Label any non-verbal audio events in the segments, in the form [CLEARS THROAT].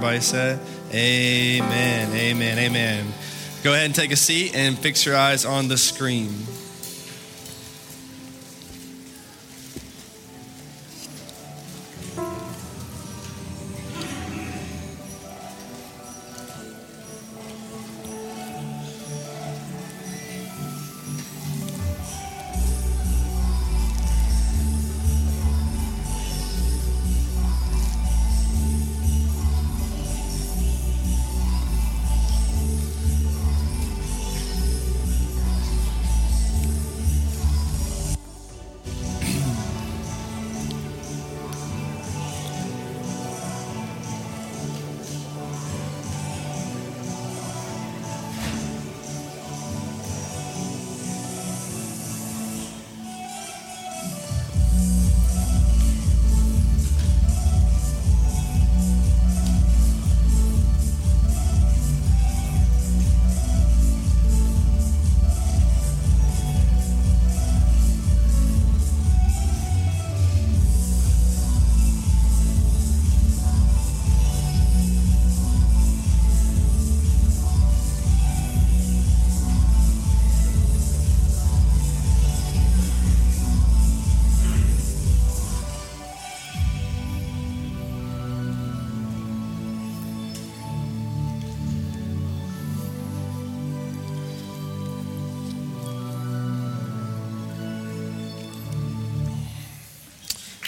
Everybody said, Amen, amen, amen. Go ahead and take a seat and fix your eyes on the screen.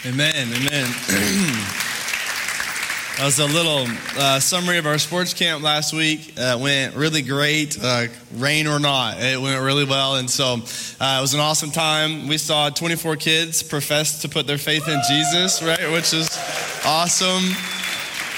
Amen, amen. [CLEARS THROAT] that was a little uh, summary of our sports camp last week. Uh, went really great, uh, rain or not. It went really well. And so uh, it was an awesome time. We saw 24 kids profess to put their faith in Jesus, right? Which is awesome.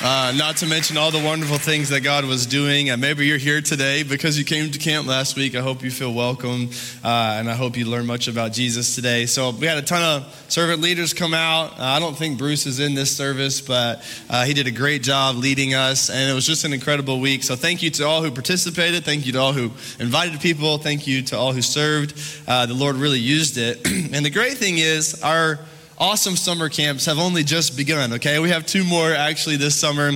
Uh, not to mention all the wonderful things that God was doing. Uh, maybe you're here today because you came to camp last week. I hope you feel welcome, uh, and I hope you learn much about Jesus today. So we had a ton of servant leaders come out. Uh, I don't think Bruce is in this service, but uh, he did a great job leading us, and it was just an incredible week. So thank you to all who participated. Thank you to all who invited people. Thank you to all who served. Uh, the Lord really used it. [CLEARS THROAT] and the great thing is, our awesome summer camps have only just begun, okay? We have two more actually this summer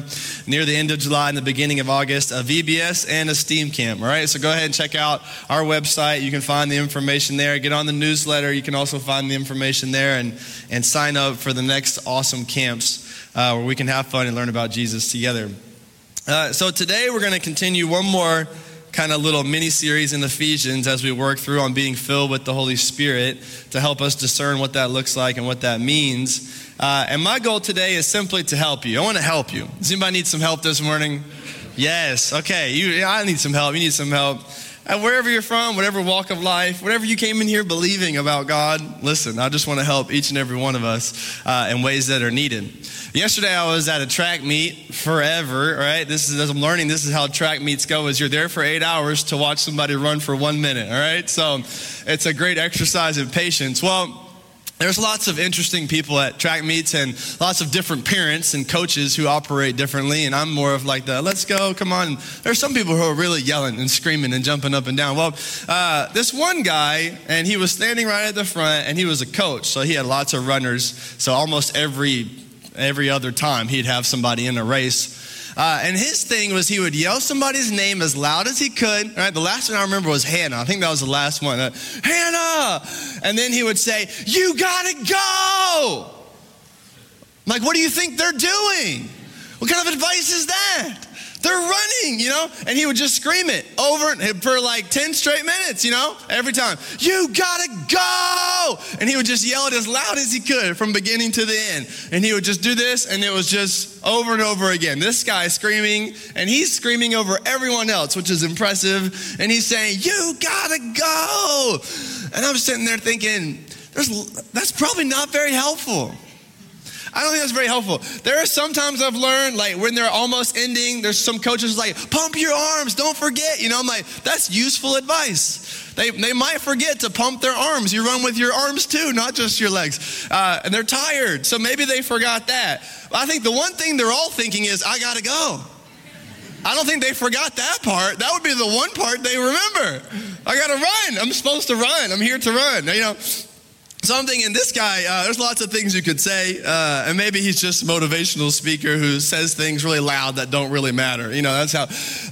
near the end of July and the beginning of August a VBS and a STEAM camp, all right? So go ahead and check out our website. You can find the information there. Get on the newsletter. You can also find the information there and, and sign up for the next awesome camps uh, where we can have fun and learn about Jesus together. Uh, so today we're going to continue one more kind of little mini series in Ephesians as we work through on being filled with the Holy Spirit to help us discern what that looks like and what that means. Uh, and my goal today is simply to help you. I want to help you. Does anybody need some help this morning? Yes. Okay. You, I need some help. You need some help. And wherever you're from, whatever walk of life, whatever you came in here believing about God, listen, I just want to help each and every one of us uh, in ways that are needed. Yesterday I was at a track meet forever, right? This is as I'm learning, this is how track meets go is you're there for eight hours to watch somebody run for one minute, all right? So it's a great exercise in patience. Well, there's lots of interesting people at track meets and lots of different parents and coaches who operate differently. And I'm more of like the let's go, come on. There's some people who are really yelling and screaming and jumping up and down. Well, uh, this one guy, and he was standing right at the front, and he was a coach, so he had lots of runners. So almost every every other time he'd have somebody in a race. Uh, and his thing was he would yell somebody's name as loud as he could. Right, the last one I remember was Hannah. I think that was the last one. Uh, Hannah! And then he would say, You gotta go! I'm like, what do you think they're doing? What kind of advice is that? They're running, you know? And he would just scream it over for like 10 straight minutes, you know? Every time. You gotta go! And he would just yell it as loud as he could from beginning to the end. And he would just do this, and it was just over and over again. This guy screaming, and he's screaming over everyone else, which is impressive. And he's saying, You gotta go! And I'm sitting there thinking, that's probably not very helpful. I don't think that's very helpful. There are sometimes I've learned, like when they're almost ending, there's some coaches like, pump your arms, don't forget. You know, I'm like, that's useful advice. They, they might forget to pump their arms. You run with your arms too, not just your legs. Uh, and they're tired, so maybe they forgot that. I think the one thing they're all thinking is, I gotta go. I don't think they forgot that part. That would be the one part they remember. I gotta run. I'm supposed to run. I'm here to run. You know, So I'm thinking, this guy, uh, there's lots of things you could say, uh, and maybe he's just a motivational speaker who says things really loud that don't really matter. You know, that's how.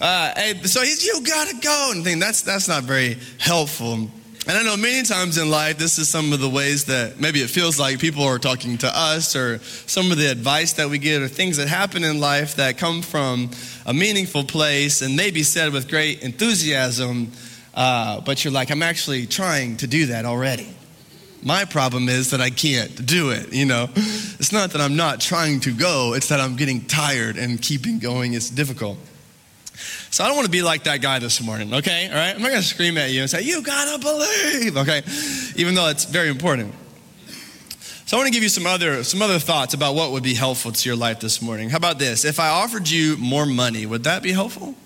Uh, hey, so he's, you gotta go, and think that's that's not very helpful. And I know many times in life, this is some of the ways that maybe it feels like people are talking to us, or some of the advice that we get, or things that happen in life that come from a meaningful place and maybe said with great enthusiasm, uh, but you're like, I'm actually trying to do that already. My problem is that I can't do it, you know. It's not that I'm not trying to go, it's that I'm getting tired and keeping going is difficult. So I don't want to be like that guy this morning, okay? All right? I'm not going to scream at you and say, You gotta believe, okay? Even though it's very important. So I want to give you some other some other thoughts about what would be helpful to your life this morning. How about this? If I offered you more money, would that be helpful?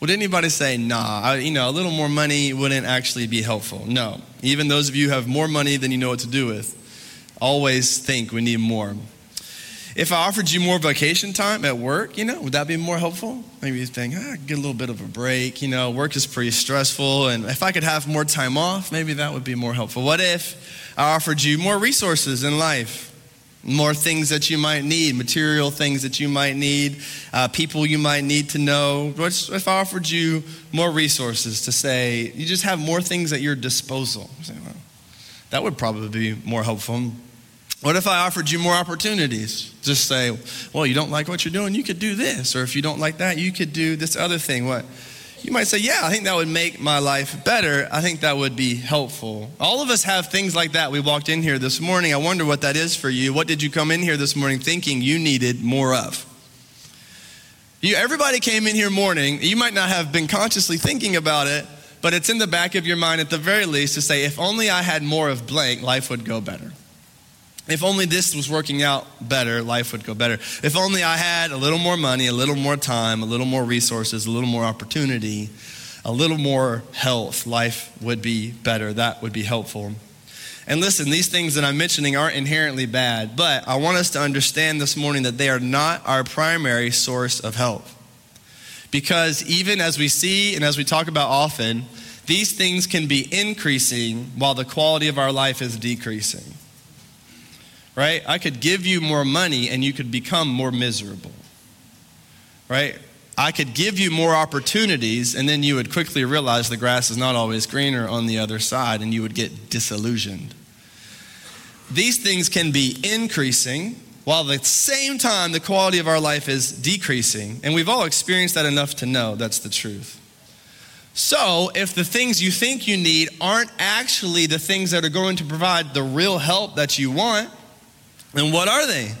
Would anybody say, nah, I, you know, a little more money wouldn't actually be helpful? No. Even those of you who have more money than you know what to do with always think we need more. If I offered you more vacation time at work, you know, would that be more helpful? Maybe you think, ah, get a little bit of a break. You know, work is pretty stressful, and if I could have more time off, maybe that would be more helpful. What if I offered you more resources in life? More things that you might need, material things that you might need, uh, people you might need to know. What if I offered you more resources to say, you just have more things at your disposal? Say, well, that would probably be more helpful. What if I offered you more opportunities? Just say, well, you don't like what you're doing, you could do this. Or if you don't like that, you could do this other thing. What? You might say, Yeah, I think that would make my life better. I think that would be helpful. All of us have things like that. We walked in here this morning. I wonder what that is for you. What did you come in here this morning thinking you needed more of? You, everybody came in here morning. You might not have been consciously thinking about it, but it's in the back of your mind at the very least to say, if only I had more of blank, life would go better. If only this was working out better, life would go better. If only I had a little more money, a little more time, a little more resources, a little more opportunity, a little more health, life would be better. That would be helpful. And listen, these things that I'm mentioning aren't inherently bad, but I want us to understand this morning that they are not our primary source of help. Because even as we see and as we talk about often, these things can be increasing while the quality of our life is decreasing right? I could give you more money and you could become more miserable, right? I could give you more opportunities and then you would quickly realize the grass is not always greener on the other side and you would get disillusioned. These things can be increasing while at the same time the quality of our life is decreasing. And we've all experienced that enough to know that's the truth. So, if the things you think you need aren't actually the things that are going to provide the real help that you want, and what are they?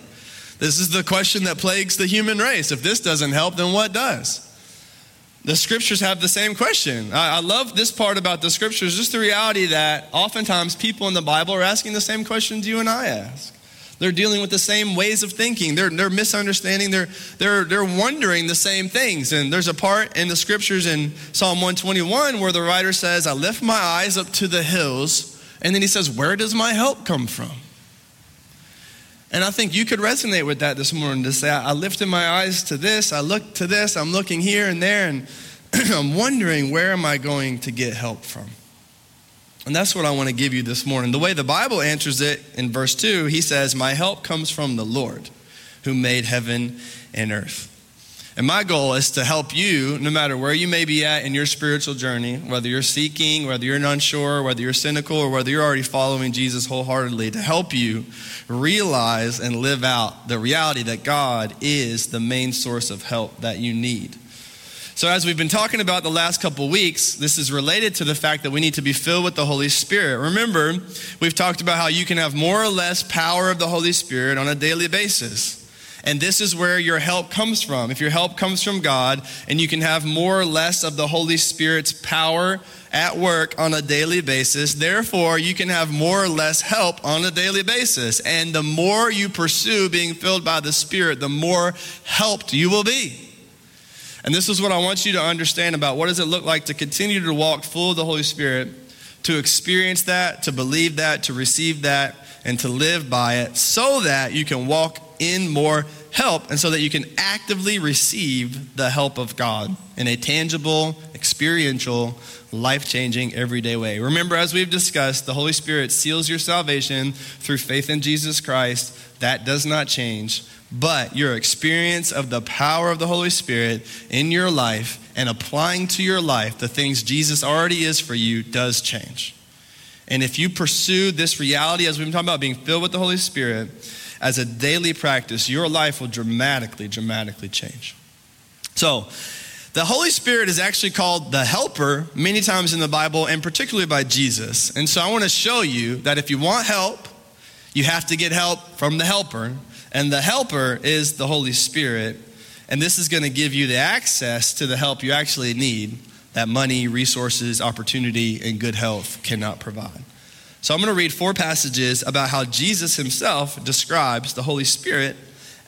This is the question that plagues the human race. If this doesn't help, then what does? The scriptures have the same question. I, I, love this part about the scriptures, just the reality that oftentimes people in the Bible are asking the same questions you and I ask. They're dealing with the same ways of thinking. They're, they're misunderstanding. They're, they're, they're wondering the same things. And there's a part in the scriptures in Psalm 121 where the writer says, I lift my eyes up to the hills. And then he says, Where does my help come from? And I think you could resonate with that this morning to say, I lifted my eyes to this, I looked to this, I'm looking here and there, and [CLEARS THROAT] I'm wondering where am I going to get help from? And that's what I want to give you this morning. The way the Bible answers it in verse 2, he says, My help comes from the Lord who made heaven and earth. And my goal is to help you, no matter where you may be at in your spiritual journey, whether you're seeking, whether you're unsure, whether you're cynical, or whether you're already following Jesus wholeheartedly, to help you realize and live out the reality that God is the main source of help that you need. So, as we've been talking about the last couple weeks, this is related to the fact that we need to be filled with the Holy Spirit. Remember, we've talked about how you can have more or less power of the Holy Spirit on a daily basis. And this is where your help comes from. If your help comes from God and you can have more or less of the Holy Spirit's power at work on a daily basis, therefore you can have more or less help on a daily basis. And the more you pursue being filled by the Spirit, the more helped you will be. And this is what I want you to understand about what does it look like to continue to walk full of the Holy Spirit, to experience that, to believe that, to receive that, and to live by it so that you can walk in more help and so that you can actively receive the help of God in a tangible, experiential, life changing, everyday way. Remember, as we've discussed, the Holy Spirit seals your salvation through faith in Jesus Christ. That does not change. But your experience of the power of the Holy Spirit in your life and applying to your life the things Jesus already is for you does change. And if you pursue this reality, as we've been talking about, being filled with the Holy Spirit, as a daily practice, your life will dramatically, dramatically change. So, the Holy Spirit is actually called the helper many times in the Bible, and particularly by Jesus. And so, I want to show you that if you want help, you have to get help from the helper. And the helper is the Holy Spirit. And this is going to give you the access to the help you actually need that money, resources, opportunity, and good health cannot provide. So I'm going to read four passages about how Jesus himself describes the Holy Spirit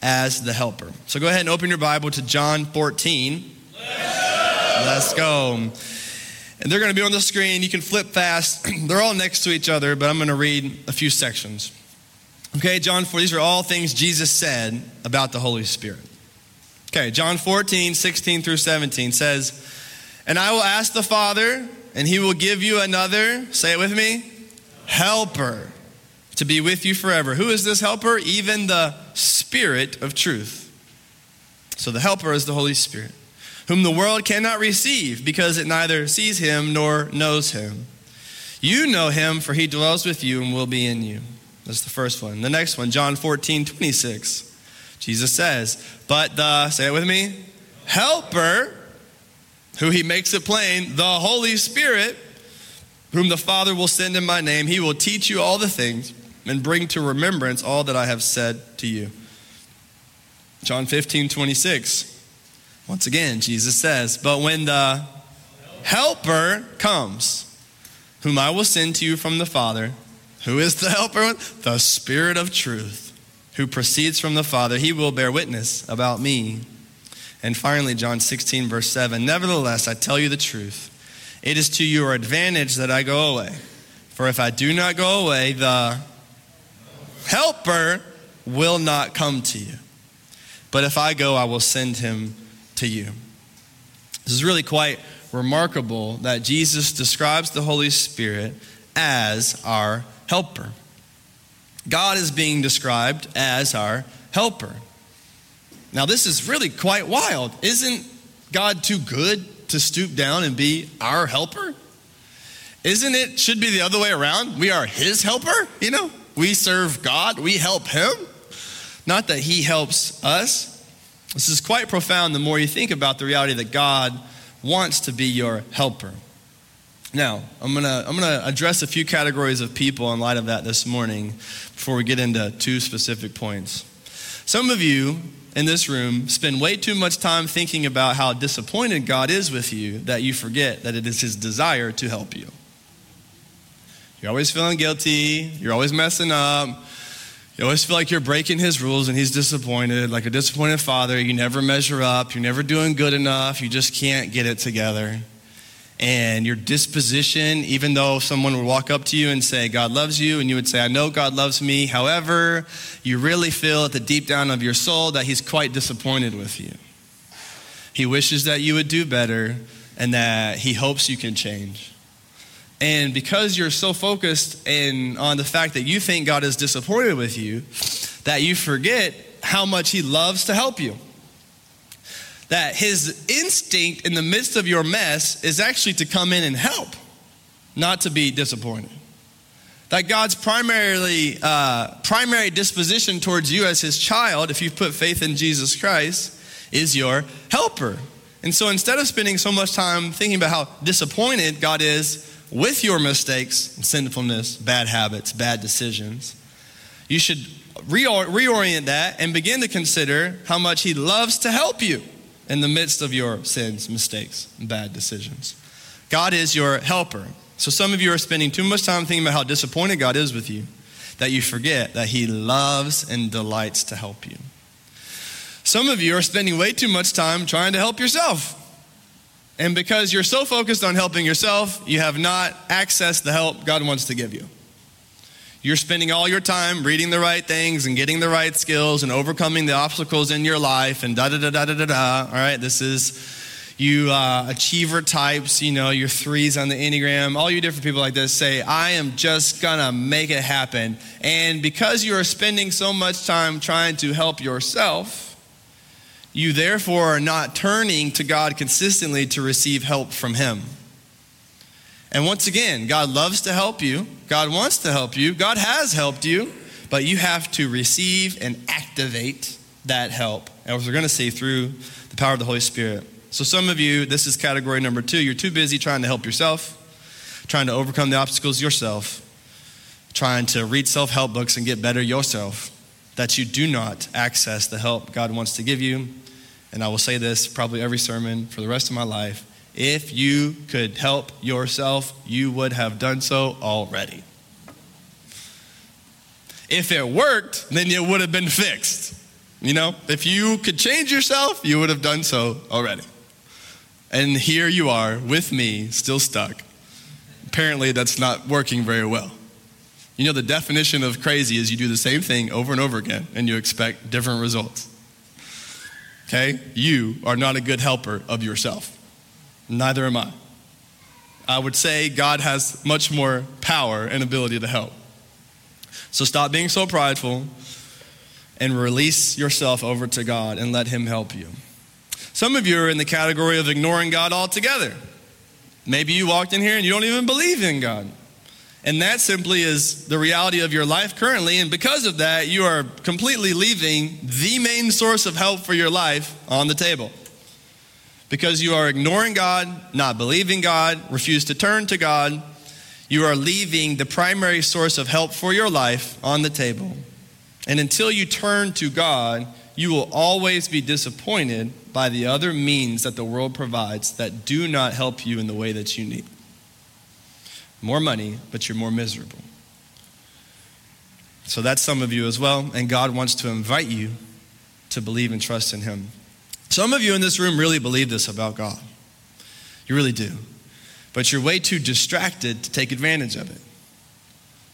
as the helper. So go ahead and open your Bible to John 14. Let's go. And they're going to be on the screen. You can flip fast. [CLEARS THROAT] they're all next to each other, but I'm going to read a few sections. Okay, John 4, these are all things Jesus said about the Holy Spirit. Okay, John 14, 16 through 17 says, And I will ask the Father, and he will give you another, say it with me, helper to be with you forever. Who is this helper? Even the Spirit of truth. So the helper is the Holy Spirit, whom the world cannot receive because it neither sees him nor knows him. You know him, for he dwells with you and will be in you. That's the first one. The next one, John 14, 26. Jesus says, But the, say it with me, helper, who he makes it plain, the Holy Spirit, whom the Father will send in my name, he will teach you all the things and bring to remembrance all that I have said to you. John 15, 26. Once again, Jesus says, But when the Helper comes, whom I will send to you from the Father, who is the Helper? The Spirit of truth, who proceeds from the Father, he will bear witness about me. And finally, John 16, verse 7 Nevertheless, I tell you the truth. It is to your advantage that I go away. For if I do not go away, the helper will not come to you. But if I go, I will send him to you. This is really quite remarkable that Jesus describes the Holy Spirit as our helper. God is being described as our helper. Now, this is really quite wild. Isn't God too good to stoop down and be our helper? Isn't it should be the other way around? We are his helper, you know? We serve God, we help him. Not that he helps us. This is quite profound the more you think about the reality that God wants to be your helper. Now, I'm going to I'm to address a few categories of people in light of that this morning before we get into two specific points. Some of you in this room spend way too much time thinking about how disappointed God is with you that you forget that it is His desire to help you. You're always feeling guilty, you're always messing up, you always feel like you're breaking His rules and He's disappointed, like a disappointed father. You never measure up, you're never doing good enough, you just can't get it together and your disposition, even though someone would walk up to you and say, God loves you, and you would say, I know God loves me. However, you really feel at the deep down of your soul that He's quite disappointed with you. He wishes that you would do better and that He hopes you can change. And because you're so focused in, on the fact that you think God is disappointed with you, that you forget how much He loves to help you that his instinct in the midst of your mess is actually to come in and help, not to be disappointed. That God's primarily uh, primary disposition towards you as his child, if you've put faith in Jesus Christ, is your helper. And so instead of spending so much time thinking about how disappointed God is with your mistakes, sinfulness, bad habits, bad decisions, you should reorient that and begin to consider how much he loves to help you in the midst of your sins, mistakes, and bad decisions. God is your helper. So some of you are spending too much time thinking about how disappointed God is with you that you forget that He loves and delights to help you. Some of you are spending way too much time trying to help yourself. And because you're so focused on helping yourself, you have not accessed the help God wants to give you. You're spending all your time reading the right things and getting the right skills and overcoming the obstacles in your life and da da da da da da. All right, this is you uh, achiever types, you know, your threes on the Enneagram, all you different people like this say, I am just gonna make it happen. And because you are spending so much time trying to help yourself, you therefore are not turning to God consistently to receive help from Him. And once again, God loves to help you. God wants to help you. God has helped you, but you have to receive and activate that help. As we're going to see through the power of the Holy Spirit. So, some of you, this is category number two. You're too busy trying to help yourself, trying to overcome the obstacles yourself, trying to read self help books and get better yourself, that you do not access the help God wants to give you. And I will say this probably every sermon for the rest of my life if you could help yourself, you would have done so already. If it worked, then it would have been fixed. You know, if you could change yourself, you would have done so already. And here you are with me, still stuck. Apparently, that's not working very well. You know, the definition of crazy is you do the same thing over and over again and you expect different results. Okay? You are not a good helper of yourself. Neither am I. I would say God has much more power and ability to help. So stop being so prideful and release yourself over to God and let Him help you. Some of you are in the category of ignoring God altogether. Maybe you walked in here and you don't even believe in God. And that simply is the reality of your life currently. And because of that, you are completely leaving the main source of help for your life on the table because you are ignoring God, not believing God, refuse to turn to God, you are leaving the primary source of help for your life on the table. And until you turn to God, you will always be disappointed by the other means that the world provides that do not help you in the way that you need. More money, but you're more miserable. So that's some of you as well, and God wants to invite you to believe and trust in Him. Some of you in this room really believe this about God. You really do. But you're way too distracted to take advantage of it.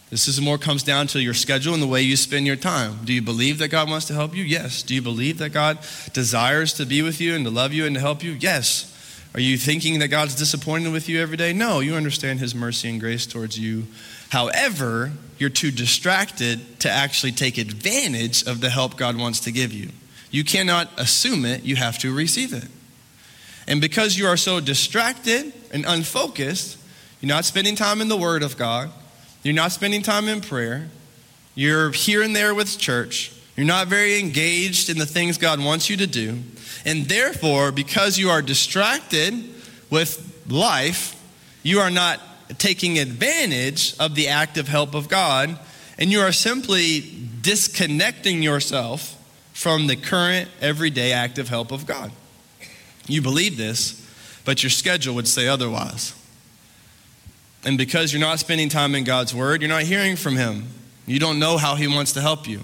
This is more comes down to your schedule and the way you spend your time. Do you believe that God wants to help you? Yes. Do you believe that God desires to be with you and to love you and to help you? Yes. Are you thinking that God's disappointed with you every day? No, you understand His mercy and grace towards you. However, you're too distracted to actually take advantage of the help God wants to give you. You cannot assume it, you have to receive it. And because you are so distracted and unfocused, you're not spending time in the Word of God, you're not spending time in prayer, you're here and there with church, you're not very engaged in the things God wants you to do. And therefore, because you are distracted with life, you are not taking advantage of the active help of God, and you are simply disconnecting yourself from the current everyday active help of God. You believe this, but your schedule would say otherwise. And because you're not spending time in God's Word, you're not hearing from Him. You don't know how He wants to help you.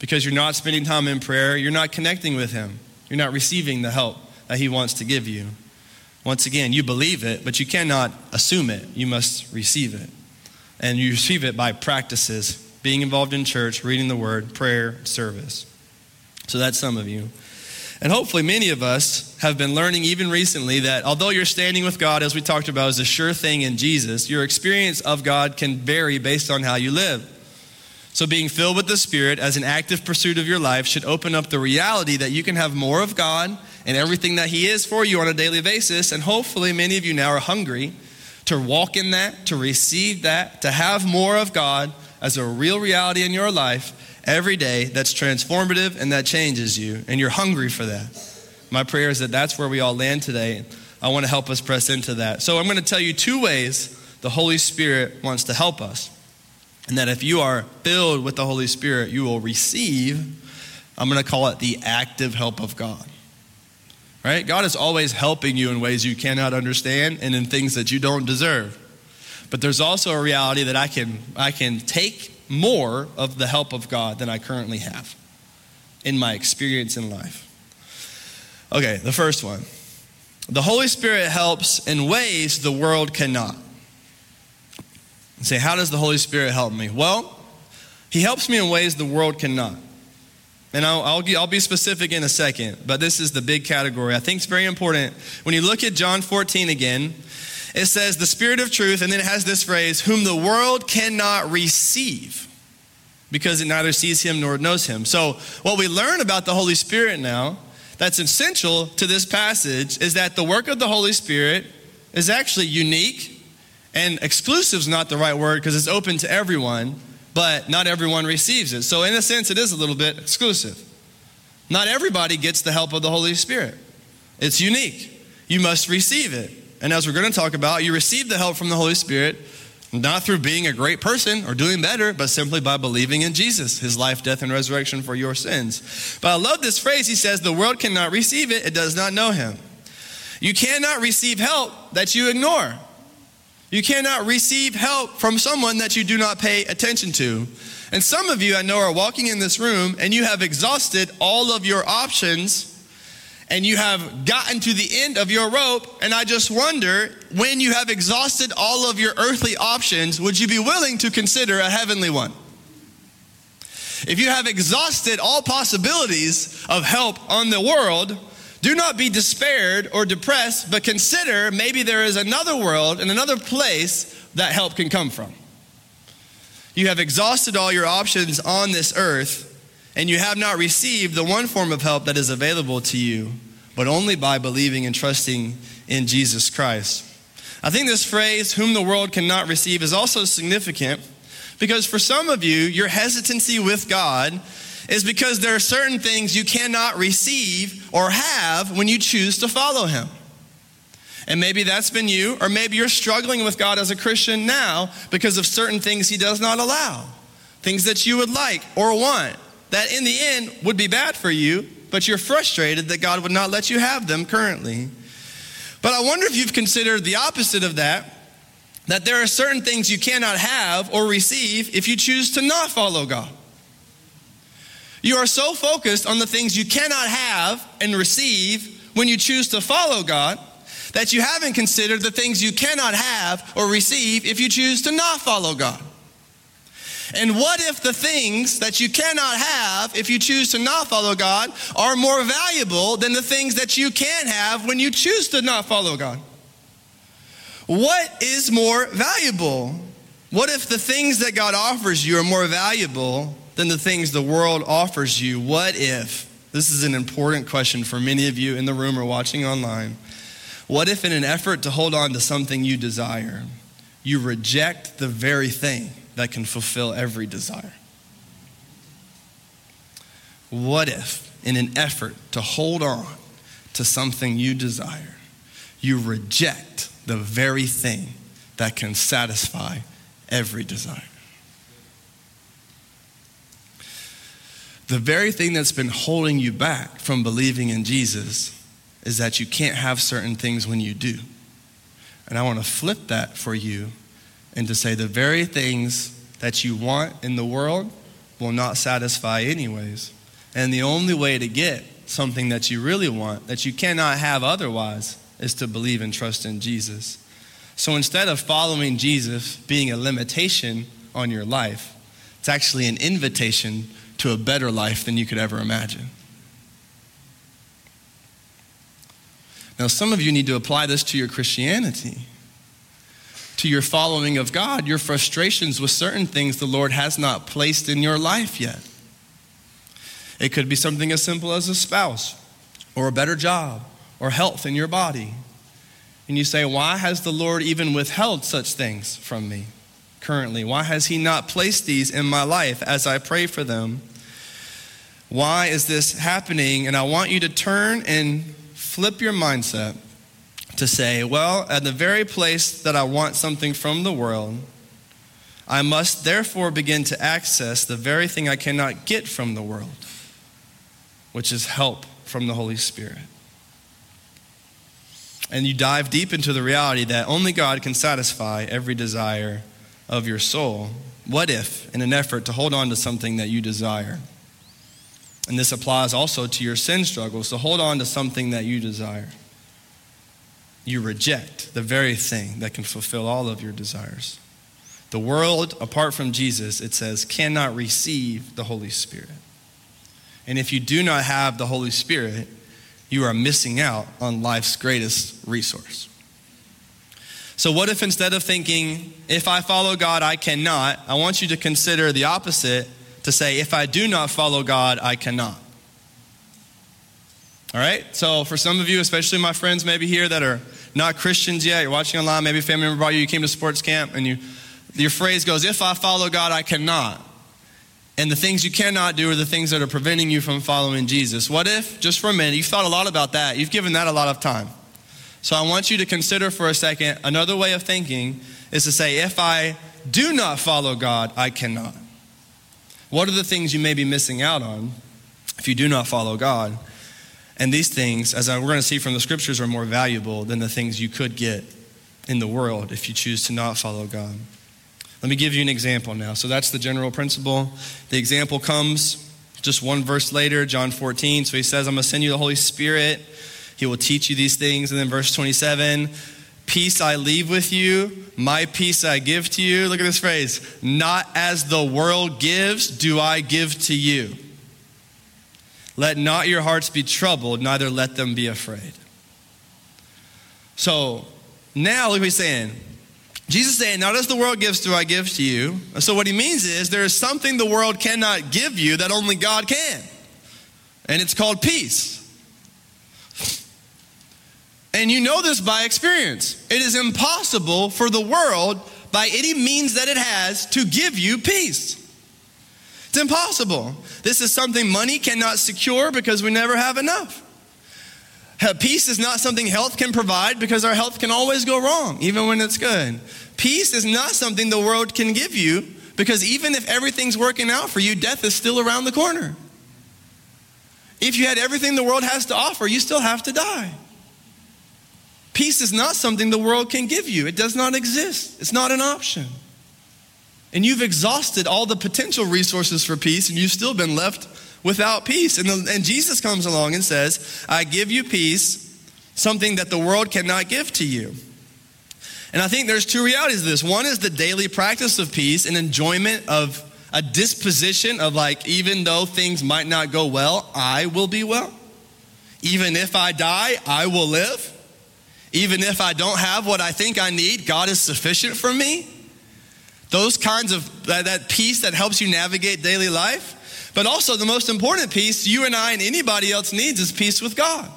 Because you're not spending time in prayer, you're not connecting with Him. You're not receiving the help that He wants to give you. Once again, you believe it, but you cannot assume it. You must receive it. And you receive it by practices being involved in church, reading the Word, prayer, service. So that's some of you. And hopefully, many of us have been learning even recently that although you're standing with God, as we talked about, is a sure thing in Jesus, your experience of God can vary based on how you live. So, being filled with the Spirit as an active pursuit of your life should open up the reality that you can have more of God and everything that He is for you on a daily basis. And hopefully, many of you now are hungry to walk in that, to receive that, to have more of God as a real reality in your life every day that's transformative and that changes you, and you're hungry for that. My prayer is that that's where we all land today. I want to help us press into that. So I'm going to tell you two ways the Holy Spirit wants to help us. And that if you are filled with the Holy Spirit, you will receive, I'm going to call it the active help of God. Right? God is always helping you in ways you cannot understand and in things that you don't deserve. But there's also a reality that I can, I can take more of the help of God than I currently have in my experience in life. Okay, the first one. The Holy Spirit helps in ways the world cannot. say, how does the Holy Spirit help me? Well, He helps me in ways the world cannot. And I'll, I'll, I'll, be specific in a second, but this is the big category. I think it's very important. When you look at John 14 again, it says, the Spirit of truth, and then it has this phrase, whom the world cannot receive because it neither sees him nor knows him. So, what we learn about the Holy Spirit now that's essential to this passage is that the work of the Holy Spirit is actually unique and exclusive is not the right word because it's open to everyone, but not everyone receives it. So, in a sense, it is a little bit exclusive. Not everybody gets the help of the Holy Spirit, it's unique. You must receive it. And as we're going to talk about, you receive the help from the Holy Spirit not through being a great person or doing better, but simply by believing in Jesus, his life, death, and resurrection for your sins. But I love this phrase. He says, The world cannot receive it, it does not know him. You cannot receive help that you ignore. You cannot receive help from someone that you do not pay attention to. And some of you I know are walking in this room and you have exhausted all of your options and you have gotten to the end of your rope, and I just wonder when you have exhausted all of your earthly options, would you be willing to consider a heavenly one? If you have exhausted all possibilities of help on the world, do not be despaired or depressed, but consider maybe there is another world and another place that help can come from. You have exhausted all your options on this earth and you have not received the one form of help that is available to you, but only by believing and trusting in Jesus Christ. I think this phrase, whom the world cannot receive, is also significant because for some of you, your hesitancy with God is because there are certain things you cannot receive or have when you choose to follow Him. And maybe that's been you, or maybe you're struggling with God as a Christian now because of certain things He does not allow, things that you would like or want that in the end would be bad for you, but you're frustrated that God would not let you have them currently. But I wonder if you've considered the opposite of that that there are certain things you cannot have or receive if you choose to not follow God. You are so focused on the things you cannot have and receive when you choose to follow God that you haven't considered the things you cannot have or receive if you choose to not follow God. And what if the things that you cannot have if you choose to not follow God are more valuable than the things that you can have when you choose to not follow God? What is more valuable? What if the things that God offers you are more valuable than the things the world offers you? What if? This is an important question for many of you in the room or watching online. What if, in an effort to hold on to something you desire, you reject the very thing that can fulfill every desire? What if, in an effort to hold on to something you desire, you reject the very thing that can satisfy every desire? The very thing that's been holding you back from believing in Jesus is that you can't have certain things when you do. And I want to flip that for you and to say the very things that you want in the world will not satisfy, anyways. And the only way to get something that you really want, that you cannot have otherwise, is to believe and trust in Jesus. So instead of following Jesus being a limitation on your life, it's actually an invitation to a better life than you could ever imagine. Now, some of you need to apply this to your Christianity to your following of God, your frustrations with certain things the Lord has not placed in your life yet. It could be something as simple as a spouse, or a better job, or health in your body. And you say, Why has the Lord even withheld such things from me currently? Why has He not placed these in my life as I pray for them? Why is this happening? And I want you to turn and flip your mindset to say, well, at the very place that I want something from the world, I must therefore begin to access the very thing I cannot get from the world, which is help from the Holy Spirit. And you dive deep into the reality that only God can satisfy every desire of your soul. What if, in an effort to hold on to something that you desire, and this applies also to your sin struggles, so hold on to something that you desire you reject the very thing that can fulfill all of your desires. The world, apart from Jesus, it says, cannot receive the Holy Spirit. And if you do not have the Holy Spirit, you are missing out on life's greatest resource. So, what if instead of thinking, if I follow God, I cannot, I want you to consider the opposite to say, if I do not follow God, I cannot. All right? So, for some of you, especially my friends maybe here that are not Christians yet, you're watching online, maybe a family member brought you, you came to sports camp, and you, your phrase goes, if I follow God, I cannot. And the things you cannot do are the things that are preventing you from following Jesus. What if, just for a minute, you've thought a lot about that, you've given that a lot of time. So I want you to consider for a second another way of thinking is to say, if I do not follow God, I cannot. What are the things you may be missing out on if you do not follow God? And these things, as we're going to see from the scriptures, are more valuable than the things you could get in the world if you choose to not follow God. Let me give you an example now. So that's the general principle. The example comes just one verse later, John 14. So he says, I'm going to send you the Holy Spirit. He will teach you these things. And then verse 27 Peace I leave with you, my peace I give to you. Look at this phrase. Not as the world gives, do I give to you. Let not your hearts be troubled, neither let them be afraid. So now look what he's saying. Jesus saying, Not as the world gives, do I give to you. So what he means is there is something the world cannot give you that only God can. And it's called peace. And you know this by experience. It is impossible for the world, by any means that it has, to give you peace. It's impossible. This is something money cannot secure because we never have enough. Peace is not something health can provide because our health can always go wrong, even when it's good. Peace is not something the world can give you because even if everything's working out for you, death is still around the corner. If you had everything the world has to offer, you still have to die. Peace is not something the world can give you, it does not exist, it's not an option. And you've exhausted all the potential resources for peace, and you've still been left without peace. And, the, and Jesus comes along and says, I give you peace, something that the world cannot give to you. And I think there's two realities of this. One is the daily practice of peace and enjoyment of a disposition of like, even though things might not go well, I will be well. Even if I die, I will live. Even if I don't have what I think I need, God is sufficient for me. Those kinds of, that, that peace that helps you navigate daily life. But also, the most important piece you and I and anybody else needs is peace with God.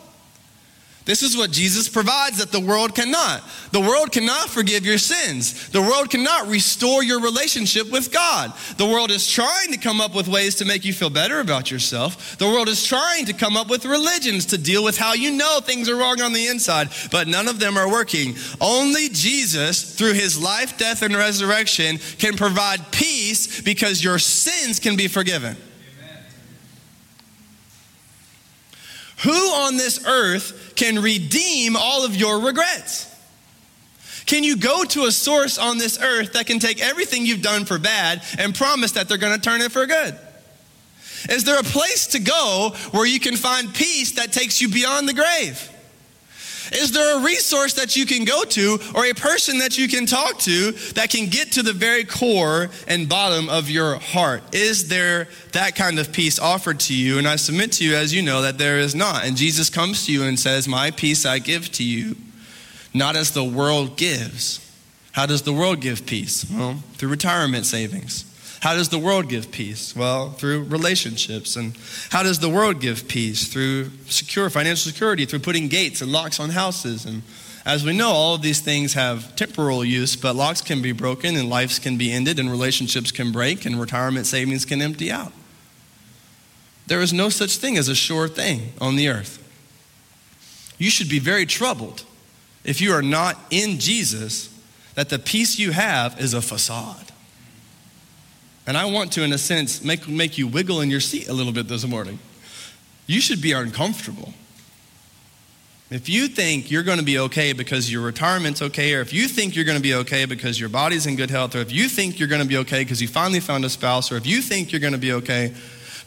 This is what Jesus provides that the world cannot. The world cannot forgive your sins. The world cannot restore your relationship with God. The world is trying to come up with ways to make you feel better about yourself. The world is trying to come up with religions to deal with how you know things are wrong on the inside, but none of them are working. Only Jesus, through his life, death, and resurrection, can provide peace because your sins can be forgiven. Who on this earth can redeem all of your regrets? Can you go to a source on this earth that can take everything you've done for bad and promise that they're going to turn it for good? Is there a place to go where you can find peace that takes you beyond the grave? Is there a resource that you can go to or a person that you can talk to that can get to the very core and bottom of your heart? Is there that kind of peace offered to you? And I submit to you, as you know, that there is not. And Jesus comes to you and says, My peace I give to you, not as the world gives. How does the world give peace? Well, through retirement savings. How does the world give peace? Well, through relationships. And how does the world give peace? Through secure financial security, through putting gates and locks on houses. And as we know, all of these things have temporal use, but locks can be broken and lives can be ended and relationships can break and retirement savings can empty out. There is no such thing as a sure thing on the earth. You should be very troubled if you are not in Jesus, that the peace you have is a facade. And I want to, in a sense, make, make you wiggle in your seat a little bit this morning. You should be uncomfortable. If you think you're going to be okay because your retirement's okay, or if you think you're going to be okay because your body's in good health, or if you think you're going to be okay because you finally found a spouse, or if you think you're going to be okay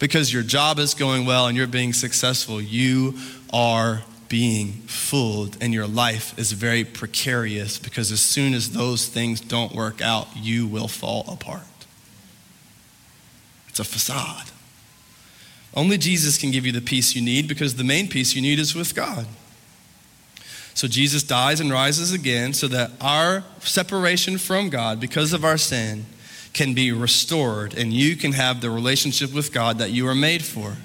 because your job is going well and you're being successful, you are being fooled and your life is very precarious because as soon as those things don't work out, you will fall apart. It's a facade. Only Jesus can give you the peace you need because the main peace you need is with God. So Jesus dies and rises again so that our separation from God because of our sin can be restored and you can have the relationship with God that you are made for.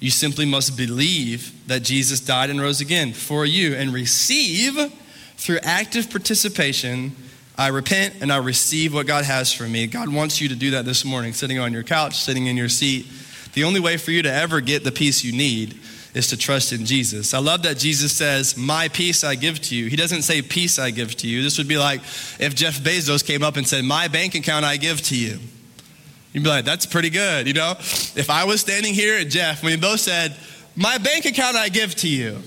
You simply must believe that Jesus died and rose again for you and receive through active participation. I repent and I receive what God has for me. God wants you to do that this morning, sitting on your couch, sitting in your seat. The only way for you to ever get the peace you need is to trust in Jesus. I love that Jesus says, My peace I give to you. He doesn't say, Peace I give to you. This would be like if Jeff Bezos came up and said, My bank account I give to you. You'd be like, that's pretty good, you know? If I was standing here and Jeff, we both said, my bank account I give to you.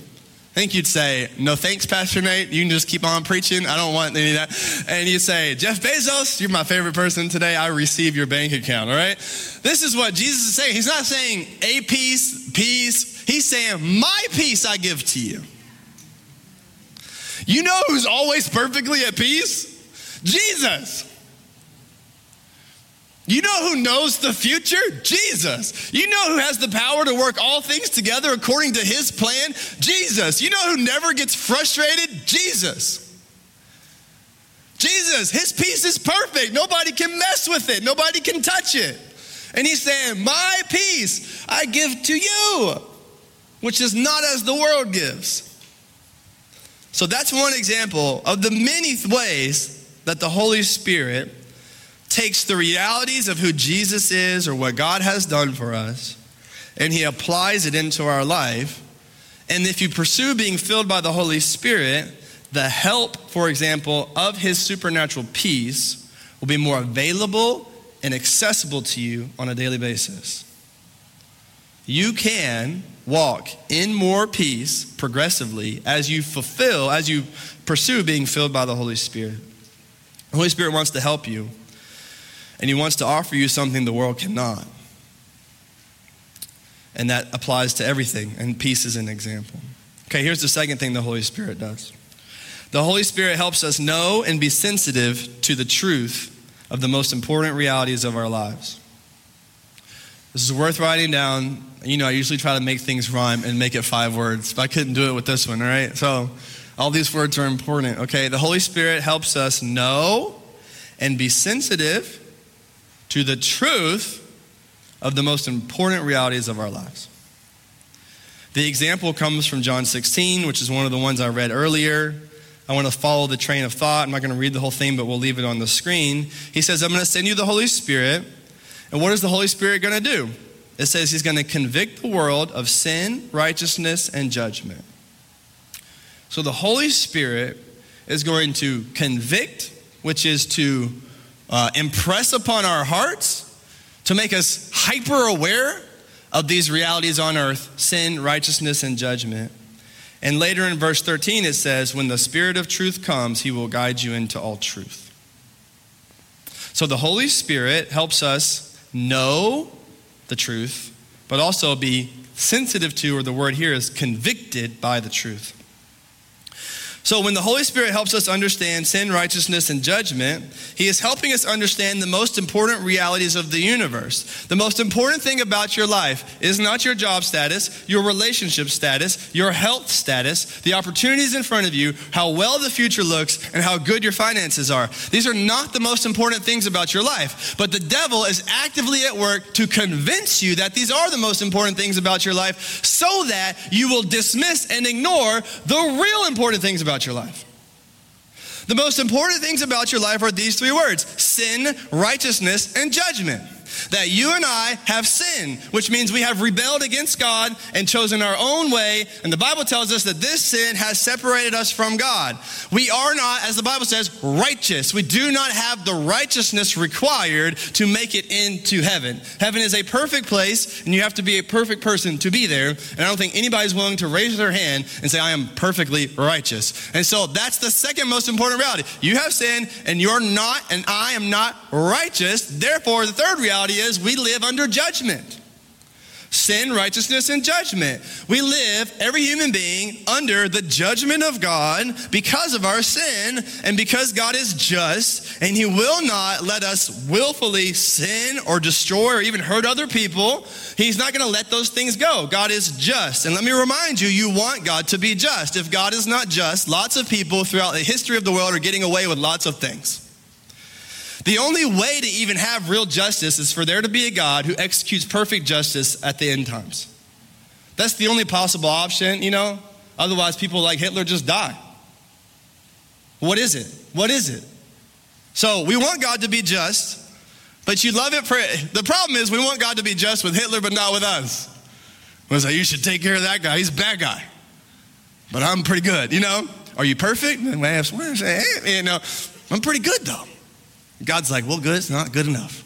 I think you'd say, no thanks, Pastor Nate. You can just keep on preaching. I don't want any of that. And you say, Jeff Bezos, you're my favorite person today. I receive your bank account, all right? This is what Jesus is saying. He's not saying a peace, peace. He's saying, my peace I give to you. You know who's always perfectly at peace? Jesus. You know who knows the future? Jesus. You know who has the power to work all things together according to his plan? Jesus. You know who never gets frustrated? Jesus. Jesus, his peace is perfect. Nobody can mess with it, nobody can touch it. And he's saying, My peace I give to you, which is not as the world gives. So that's one example of the many ways that the Holy Spirit takes the realities of who Jesus is or what God has done for us and he applies it into our life. And if you pursue being filled by the Holy Spirit, the help, for example, of his supernatural peace will be more available and accessible to you on a daily basis. You can walk in more peace progressively as you fulfill, as you pursue being filled by the Holy Spirit. The Holy Spirit wants to help you and He wants to offer you something the world cannot. And that applies to everything, and peace is an example. Okay, here's the second thing the Holy Spirit does the Holy Spirit helps us know and be sensitive to the truth of the most important realities of our lives. This is worth writing down. You know, I usually try to make things rhyme and make it five words, but I couldn't do it with this one, all right? So, all these words are important, okay? The Holy Spirit helps us know and be sensitive to the truth of the most important realities of our lives. The example comes from John 16, which is one of the ones I read earlier. I want to follow the train of thought. I'm not going to read the whole thing, but we'll leave it on the screen. He says, I'm going to send you the Holy Spirit. And what is the Holy Spirit going to do? It says he's going to convict the world of sin, righteousness, and judgment. So the Holy Spirit is going to convict, which is to uh, impress upon our hearts to make us hyper aware of these realities on earth sin, righteousness, and judgment. And later in verse 13, it says, When the Spirit of truth comes, he will guide you into all truth. So the Holy Spirit helps us know the truth, but also be sensitive to, or the word here is convicted by the truth. So, when the Holy Spirit helps us understand sin, righteousness, and judgment, He is helping us understand the most important realities of the universe. The most important thing about your life is not your job status, your relationship status, your health status, the opportunities in front of you, how well the future looks, and how good your finances are. These are not the most important things about your life. But the devil is actively at work to convince you that these are the most important things about your life so that you will dismiss and ignore the real important things about about your life. The most important things about your life are these three words sin, righteousness, and judgment that you and I have sinned, which means we have rebelled against God and chosen our own way. And the Bible tells us that this sin has separated us from God. We are not, as the Bible says, righteous. We do not have the righteousness required to make it into heaven. Heaven is a perfect place, and you have to be a perfect person to be there. And I don't think anybody's willing to raise their hand and say, I am perfectly righteous. And so that's the second most important reality. You have sinned, and you're not, and I am not righteous. Therefore, the third reality reality is we live under judgment. sin, righteousness, and judgment. We live, every human being, under the judgment of God because of our sin and because God is just and He will not let us willfully sin or destroy or even hurt other people. He's not going to let those things go. God is just. And let me remind you, you want God to be just. If God is not just, lots of people throughout the history of the world are getting away with lots of things. The only way to even have real justice is for there to be a God who executes perfect justice at the end times. That's the only possible option, you know? Otherwise, people like Hitler just die. What is it? What is it? So, we want God to be just, but you love it for the problem is we want God to be just with Hitler, but not with us. Was like, you should take care of that guy. He's a bad guy. But I'm pretty good, you know? Are you perfect? And I ask, you know, I'm pretty good though. God's like, well, good, it's not good enough.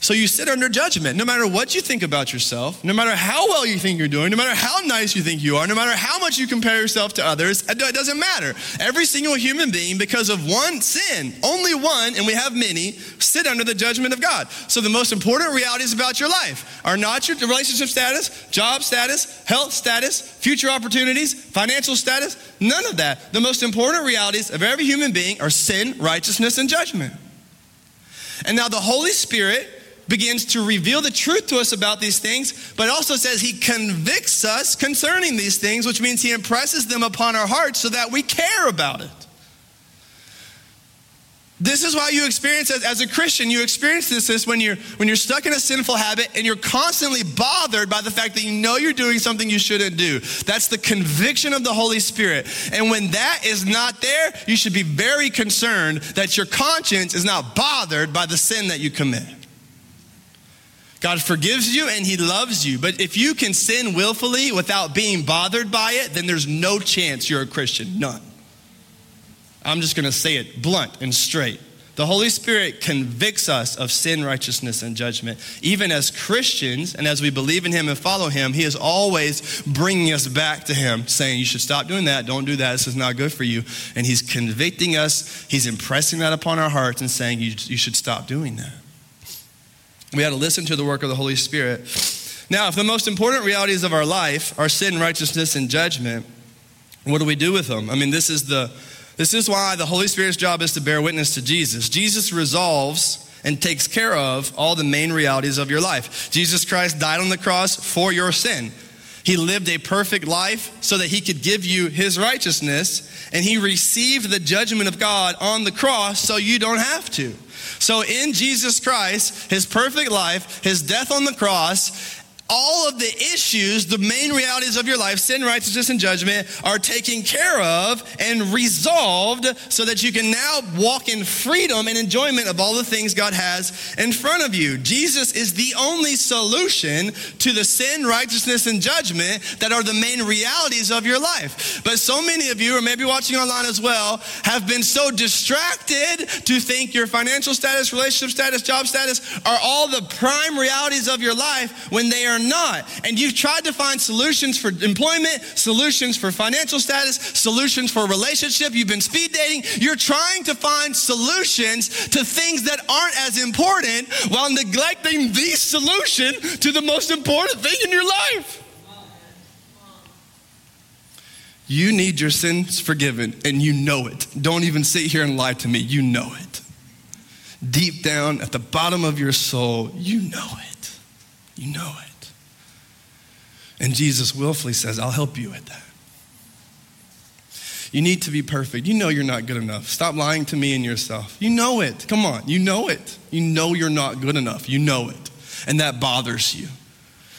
So you sit under judgment. No matter what you think about yourself, no matter how well you think you're doing, no matter how nice you think you are, no matter how much you compare yourself to others, it doesn't matter. Every single human being, because of one sin, only one, and we have many, sit under the judgment of God. So the most important realities about your life are not your relationship status, job status, health status, future opportunities, financial status, none of that. The most important realities of every human being are sin, righteousness, and judgment. And now the Holy Spirit begins to reveal the truth to us about these things, but also says he convicts us concerning these things, which means he impresses them upon our hearts so that we care about it. This is why you experience as, as a Christian, you experience this, this when you're when you're stuck in a sinful habit and you're constantly bothered by the fact that you know you're doing something you shouldn't do. That's the conviction of the Holy Spirit. And when that is not there, you should be very concerned that your conscience is not bothered by the sin that you commit. God forgives you and He loves you. But if you can sin willfully without being bothered by it, then there's no chance you're a Christian. None. I'm just going to say it blunt and straight. The Holy Spirit convicts us of sin, righteousness, and judgment. Even as Christians, and as we believe in Him and follow Him, He is always bringing us back to Him, saying, You should stop doing that. Don't do that. This is not good for you. And He's convicting us, He's impressing that upon our hearts and saying, You, you should stop doing that. We had to listen to the work of the Holy Spirit. Now, if the most important realities of our life are sin, righteousness, and judgment, what do we do with them? I mean, this is the this is why the Holy Spirit's job is to bear witness to Jesus. Jesus resolves and takes care of all the main realities of your life. Jesus Christ died on the cross for your sin. He lived a perfect life so that he could give you his righteousness, and he received the judgment of God on the cross so you don't have to. So, in Jesus Christ, his perfect life, his death on the cross, all of the issues, the main realities of your life, sin, righteousness, and judgment, are taken care of and resolved so that you can now walk in freedom and enjoyment of all the things God has in front of you. Jesus is the only solution to the sin, righteousness, and judgment that are the main realities of your life. But so many of you, or maybe watching online as well, have been so distracted to think your financial status, relationship status, job status are all the prime realities of your life when they are are not. And you've tried to find solutions for employment, solutions for financial status, solutions for relationship. You've been speed dating. You're trying to find solutions to things that aren't as important while neglecting the solution to the most important thing in your life. You need your sins forgiven, and you know it. Don't even sit here and lie to me. You know it. Deep down at the bottom of your soul, you know it. You know it. And Jesus willfully says, I'll help you with that. You need to be perfect. You know you're not good enough. Stop lying to me and yourself. You know it. Come on. You know it. You know you're not good enough. You know it. And that bothers you.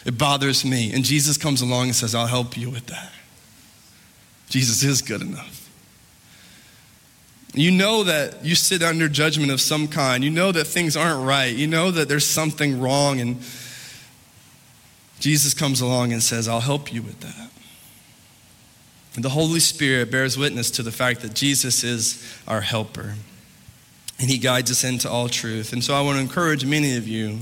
It bothers me. And Jesus comes along and says, I'll help you with that. Jesus is good enough. You know that you sit under judgment of some kind. You know that things aren't right. You know that there's something wrong and Jesus comes along and says, I'll help you with that. And the Holy Spirit bears witness to the fact that Jesus is our helper. And he guides us into all truth. And so I want to encourage many of you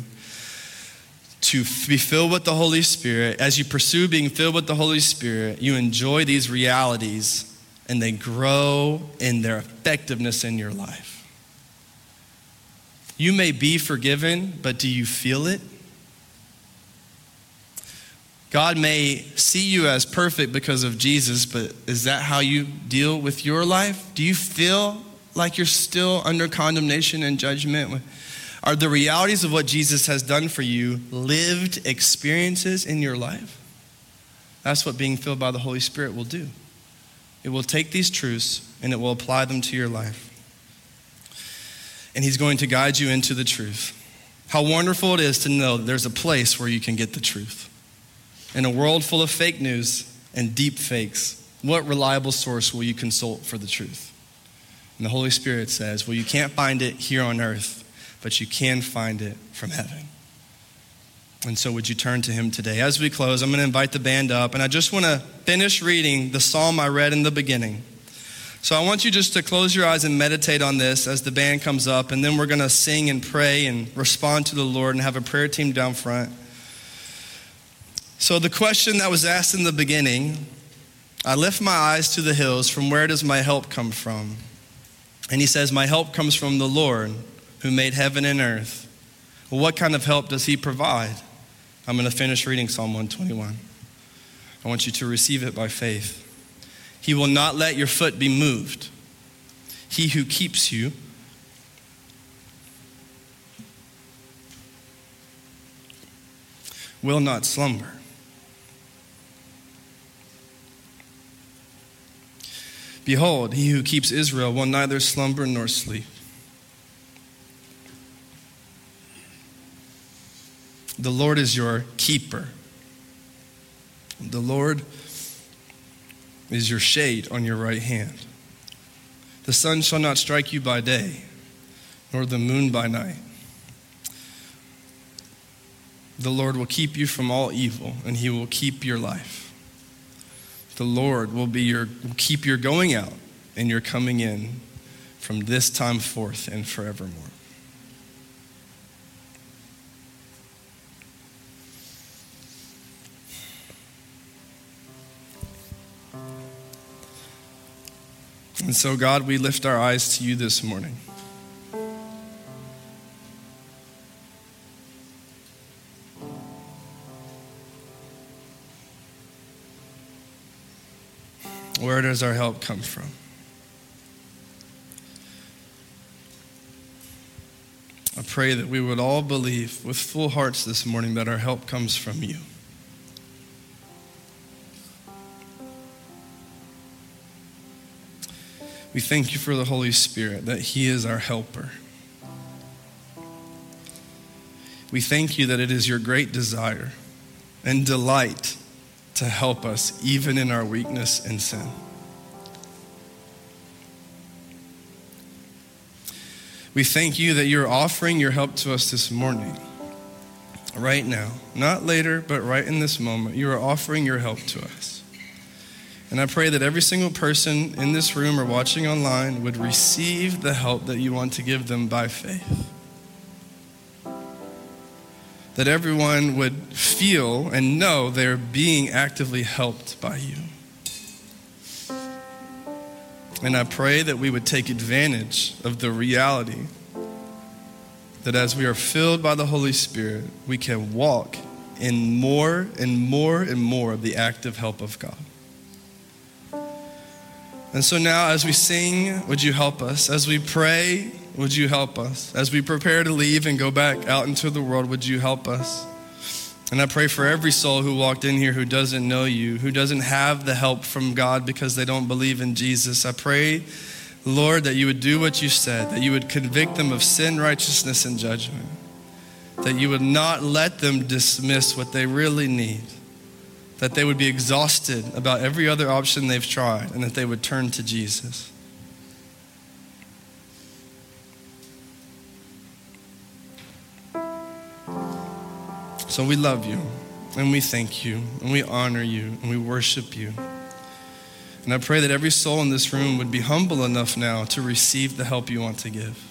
to be filled with the Holy Spirit. As you pursue being filled with the Holy Spirit, you enjoy these realities and they grow in their effectiveness in your life. You may be forgiven, but do you feel it? God may see you as perfect because of Jesus, but is that how you deal with your life? Do you feel like you're still under condemnation and judgment? Are the realities of what Jesus has done for you lived experiences in your life? That's what being filled by the Holy Spirit will do. It will take these truths and it will apply them to your life. And He's going to guide you into the truth. How wonderful it is to know there's a place where you can get the truth. In a world full of fake news and deep fakes, what reliable source will you consult for the truth? And the Holy Spirit says, Well, you can't find it here on earth, but you can find it from heaven. And so, would you turn to Him today? As we close, I'm going to invite the band up, and I just want to finish reading the psalm I read in the beginning. So, I want you just to close your eyes and meditate on this as the band comes up, and then we're going to sing and pray and respond to the Lord and have a prayer team down front. So, the question that was asked in the beginning I lift my eyes to the hills, from where does my help come from? And he says, My help comes from the Lord who made heaven and earth. Well, what kind of help does he provide? I'm going to finish reading Psalm 121. I want you to receive it by faith. He will not let your foot be moved. He who keeps you will not slumber. Behold, he who keeps Israel will neither slumber nor sleep. The Lord is your keeper. The Lord is your shade on your right hand. The sun shall not strike you by day, nor the moon by night. The Lord will keep you from all evil, and he will keep your life. The Lord will be your will keep your going out and your coming in from this time forth and forevermore. And so, God, we lift our eyes to you this morning. Does our help come from? I pray that we would all believe with full hearts this morning that our help comes from you. We thank you for the Holy Spirit, that He is our helper. We thank you that it is your great desire and delight to help us even in our weakness and sin. We thank you that you're offering your help to us this morning, right now. Not later, but right in this moment. You are offering your help to us. And I pray that every single person in this room or watching online would receive the help that you want to give them by faith. That everyone would feel and know they're being actively helped by you. And I pray that we would take advantage of the reality that as we are filled by the Holy Spirit, we can walk in more and more and more of the active help of God. And so now, as we sing, would you help us? As we pray, would you help us? As we prepare to leave and go back out into the world, would you help us? And I pray for every soul who walked in here who doesn't know you, who doesn't have the help from God because they don't believe in Jesus. I pray, Lord, that you would do what you said, that you would convict them of sin, righteousness, and judgment, that you would not let them dismiss what they really need that they would be exhausted about every other option they've tried and that they would turn to Jesus. So we love you and we thank you and we honor you and we worship you. And I pray that every soul in this room would be humble enough now to receive the help you want to give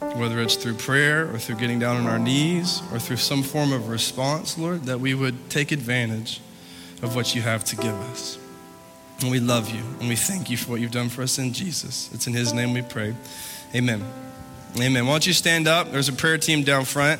whether it's through prayer or through getting down on our knees or through some form of response, Lord, that we would take advantage of what you have to give us. And we love you and we thank you for what you've done for us in Jesus. It's in his name we pray. Amen. Amen. Why don't you stand up? There's a prayer team down front.